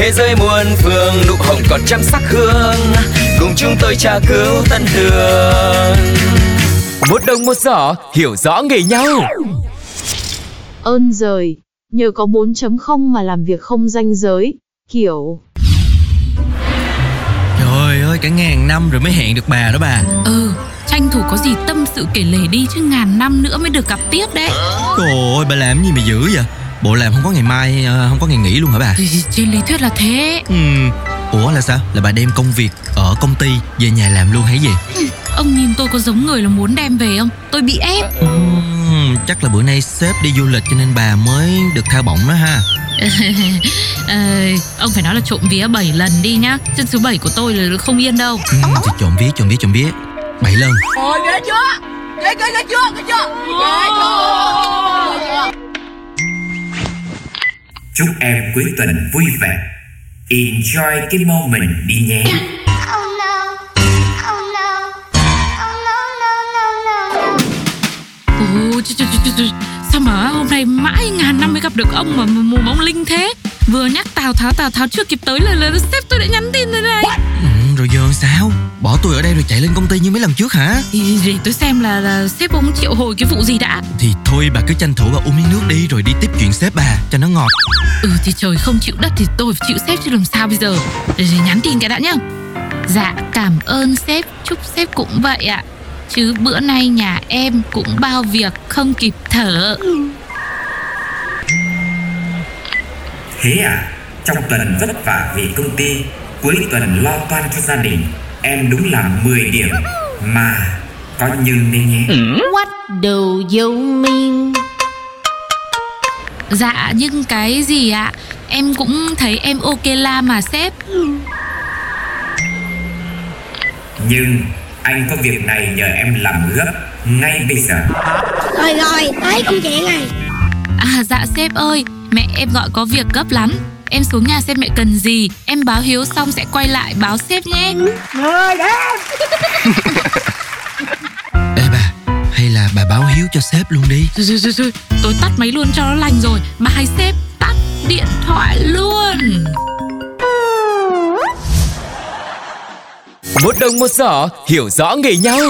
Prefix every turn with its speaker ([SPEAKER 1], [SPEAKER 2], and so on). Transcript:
[SPEAKER 1] Thế giới muôn phương nụ hồng còn trăm sắc hương. Cùng chúng tôi tra cứu tân đường Một đồng một giỏ hiểu rõ nghề nhau.
[SPEAKER 2] Ơn rời, nhờ có 4.0 mà làm việc không danh giới, kiểu.
[SPEAKER 3] Trời ơi, cả ngàn năm rồi mới hẹn được bà đó bà.
[SPEAKER 4] Ừ, tranh thủ có gì tâm sự kể lể đi chứ ngàn năm nữa mới được gặp tiếp đấy.
[SPEAKER 3] Trời ơi, bà làm gì mà dữ vậy Bộ làm không có ngày mai, ờ, không có ngày nghỉ luôn hả bà
[SPEAKER 4] Thì Trên lý thuyết là thế
[SPEAKER 3] ừ. Ủa là sao? Là bà đem công việc ở công ty về nhà làm luôn hay gì?
[SPEAKER 4] Ông nhìn tôi có giống người là muốn đem về không? Tôi bị ép
[SPEAKER 3] Ừm, chắc là bữa nay sếp đi du lịch cho nên bà mới được thao bổng đó ha
[SPEAKER 4] ờ, Ông phải nói là trộm vía 7 lần đi nhá Chân số 7 của tôi là không yên đâu
[SPEAKER 3] ừ, Thì trộm vía, trộm vía, trộm vía Bảy lần
[SPEAKER 5] Rồi ghê chưa? Ghê ghê ghê chưa? Ghê chưa? Ghê chưa?
[SPEAKER 6] Chúc em cuối tuần vui vẻ Enjoy cái moment đi nhé
[SPEAKER 7] Oh no. Oh no. Oh no, no, no, no, no.
[SPEAKER 4] Ồ, ch- ch- ch- ch- sao mà hôm nay mãi ngàn năm mới gặp được ông mà mùa bóng linh thế Vừa nhắc Tào Tháo, Tào Tháo chưa kịp tới là, là sếp tôi đã nhắn tin rồi này
[SPEAKER 3] ừ, Rồi giờ sao? Bỏ tôi ở đây rồi chạy lên công ty như mấy lần trước hả?
[SPEAKER 4] Thì để tôi xem là, là sếp ông triệu hồi cái vụ gì đã.
[SPEAKER 3] Thì thôi bà cứ tranh thủ bà uống miếng nước đi Rồi đi tiếp chuyện sếp bà cho nó ngọt.
[SPEAKER 4] Ừ thì trời không chịu đất thì tôi phải chịu sếp chứ làm sao bây giờ? Để, để nhắn tin cái đã nhá. Dạ cảm ơn sếp. Chúc sếp cũng vậy ạ. Chứ bữa nay nhà em cũng bao việc không kịp thở.
[SPEAKER 6] Thế à Trong tuần vất vả vì công ty Cuối tuần lo toan cho gia đình. Em đúng là 10 điểm. Mà có nhưng đấy nhé.
[SPEAKER 7] What do you mean?
[SPEAKER 4] Dạ nhưng cái gì ạ? Em cũng thấy em ok la mà sếp.
[SPEAKER 6] Nhưng anh có việc này nhờ em làm gấp Ngay bây giờ.
[SPEAKER 8] Rồi rồi, tới công chuyện này
[SPEAKER 4] À dạ sếp ơi. Mẹ em gọi có việc gấp lắm Em xuống nhà xem mẹ cần gì. Em báo hiếu xong sẽ quay lại báo sếp nhé.
[SPEAKER 5] Rồi đến
[SPEAKER 3] Ê bà, hay là bà báo hiếu cho sếp luôn đi.
[SPEAKER 4] Rồi, rồi, rồi, rồi. Tôi tắt máy luôn cho nó lành rồi. Bà hay sếp tắt điện thoại luôn.
[SPEAKER 1] Một đồng một giỏ hiểu rõ nghề nhau